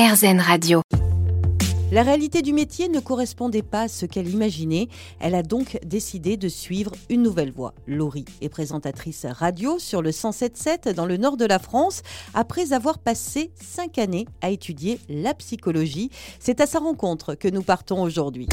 RZN Radio. La réalité du métier ne correspondait pas à ce qu'elle imaginait. Elle a donc décidé de suivre une nouvelle voie. Laurie est présentatrice radio sur le 107.7 dans le nord de la France après avoir passé cinq années à étudier la psychologie. C'est à sa rencontre que nous partons aujourd'hui.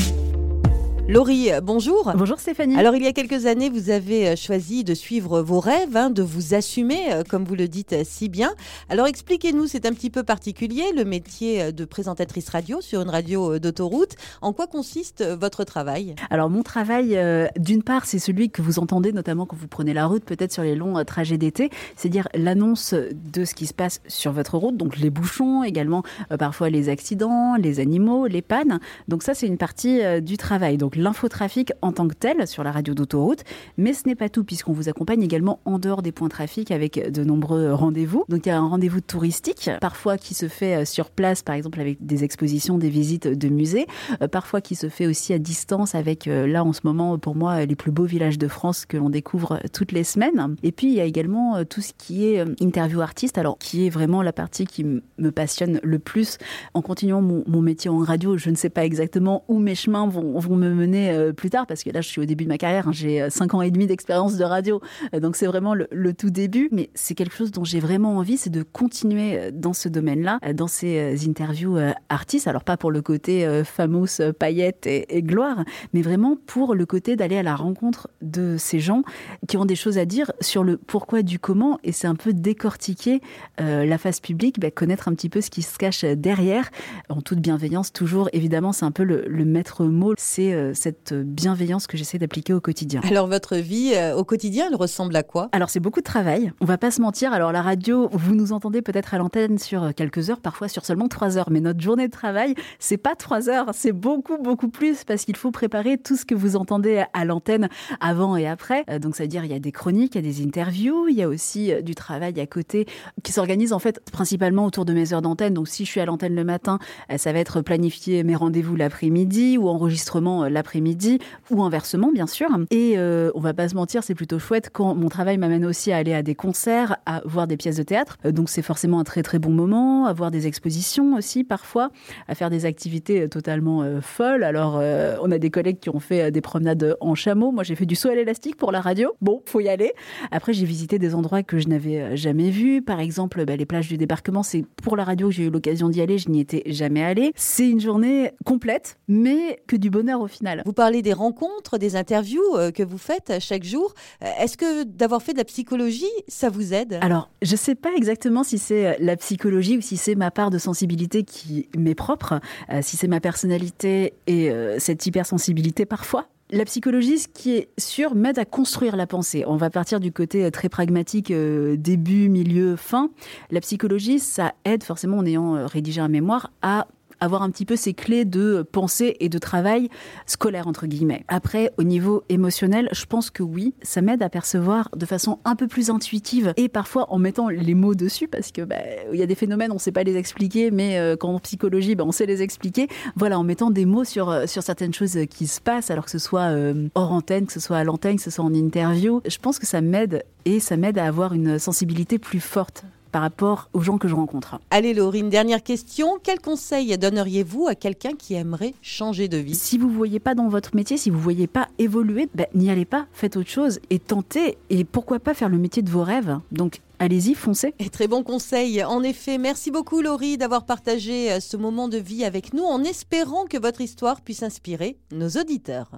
Laurie, bonjour. Bonjour Stéphanie. Alors il y a quelques années, vous avez euh, choisi de suivre vos rêves, hein, de vous assumer, euh, comme vous le dites euh, si bien. Alors expliquez-nous, c'est un petit peu particulier, le métier de présentatrice radio sur une radio d'autoroute. En quoi consiste votre travail? Alors mon travail, d'une part, c'est celui que vous entendez notamment quand vous prenez la route, peut-être sur les longs trajets d'été, c'est-à-dire l'annonce de ce qui se passe sur votre route, donc les bouchons, également parfois les accidents, les animaux, les pannes. Donc ça, c'est une partie du travail. Donc l'infotrafic en tant que tel sur la radio d'autoroute. Mais ce n'est pas tout, puisqu'on vous accompagne également en dehors des points trafic avec de nombreux rendez-vous. Donc il y a un rendez-vous touristique, parfois qui se fait euh, sur place, par exemple avec des expositions, des visites de musées, euh, parfois qui se fait aussi à distance avec, euh, là en ce moment, pour moi, les plus beaux villages de France que l'on découvre toutes les semaines. Et puis il y a également tout ce qui est interview artiste, alors qui est vraiment la partie qui me passionne le plus. En continuant mon, mon métier en radio, je ne sais pas exactement où mes chemins vont, vont me mener euh, plus tard, parce que là, je suis au début de ma carrière, hein, j'ai 5 euh, ans et demi d'expérience de radio, euh, donc c'est vraiment le, tout début, mais c'est quelque chose dont j'ai vraiment envie, c'est de continuer dans ce domaine-là, dans ces interviews artistes, alors pas pour le côté famous, paillettes et, gloire, mais vraiment pour le côté d'aller à la rencontre de ces gens qui ont des choses à dire sur le pourquoi du comment, et c'est un peu décortiquer la face publique, bah, connaître un petit peu ce qui se cache derrière, en toute bienveillance toujours, évidemment, c'est un peu le maître mot, c'est cette bienveillance que j'essaie d'appliquer au quotidien. Alors votre vie euh, au quotidien, elle ressemble à quoi? Alors c'est beaucoup de travail. On va pas se mentir. Alors la radio, vous nous entendez peut-être à l'antenne sur euh, quelques heures, parfois sur seulement trois heures. Mais notre journée de travail, c'est pas trois heures, c'est beaucoup beaucoup plus parce qu'il faut préparer tout ce que vous entendez à l'antenne avant et après. Euh, donc ça veut dire il y a des chroniques, il y a des interviews, il y a aussi du travail à côté qui s'organise en fait principalement autour de mes heures d'antenne. Donc si je suis à l'antenne le matin, ça va être planifier mes rendez-vous l'après-midi ou enregistrement l'après-midi ou inversement, bien sûr. Et euh, on va pas se mentir, c'est plutôt chouette quand mon travail m'amène aussi à aller à des concerts, à voir des pièces de théâtre. Euh, donc c'est forcément un très très bon moment, à voir des expositions aussi parfois, à faire des activités euh, totalement folles. Alors on a des collègues qui ont fait des promenades en chameau. Moi j'ai fait du saut à l'élastique pour la radio. Bon, faut y aller. Après j'ai visité des endroits que je n'avais jamais vus. Par exemple, bah, les plages du débarquement, c'est pour la radio que j'ai eu l'occasion d'y aller. Je n'y étais jamais allée. C'est une journée complète, mais que du bonheur au final. Vous parlez des rencontres, des interviews euh, que vous faites chaque jour. Euh, est-ce que d'avoir fait de la psychologie, ça vous aide? Alors, je ne sais pas exactement si c'est euh, la psychologie ou si c'est ma part de sensibilité qui m'est propre, si c'est ma personnalité et cette hypersensibilité parfois. La psychologie, ce qui est sûr, m'aide à construire la pensée. On va partir du côté très pragmatique, début, milieu, fin. La psychologie, ça aide forcément en ayant rédigé un mémoire à avoir un petit peu ces clés de pensée et de travail scolaire, entre guillemets. Après, au niveau émotionnel, je pense que oui, ça m'aide à percevoir de façon un peu plus intuitive et parfois en mettant les mots dessus parce que bah, il y a des phénomènes, on ne sait pas les expliquer, mais euh, quand en psychologie, bah, on sait les expliquer. Voilà, en mettant des mots sur, euh, certaines choses qui se passent, alors que ce soit euh, hors antenne, que ce soit à l'antenne, que ce soit en interview, je pense que ça m'aide et ça m'aide à avoir une sensibilité plus forte par rapport aux gens que je rencontre. Allez Laurie, une dernière question. Quel conseil donneriez-vous à quelqu'un qui aimerait changer de vie? Si vous ne voyez pas dans votre métier, si vous ne voyez pas évoluer, ben, n'y allez pas, faites autre chose et tentez. Et pourquoi pas faire le métier de vos rêves? Donc allez-y, foncez. Et très bon conseil. En effet, merci beaucoup Laurie d'avoir partagé euh, ce moment de vie avec nous en espérant que votre histoire puisse inspirer nos auditeurs.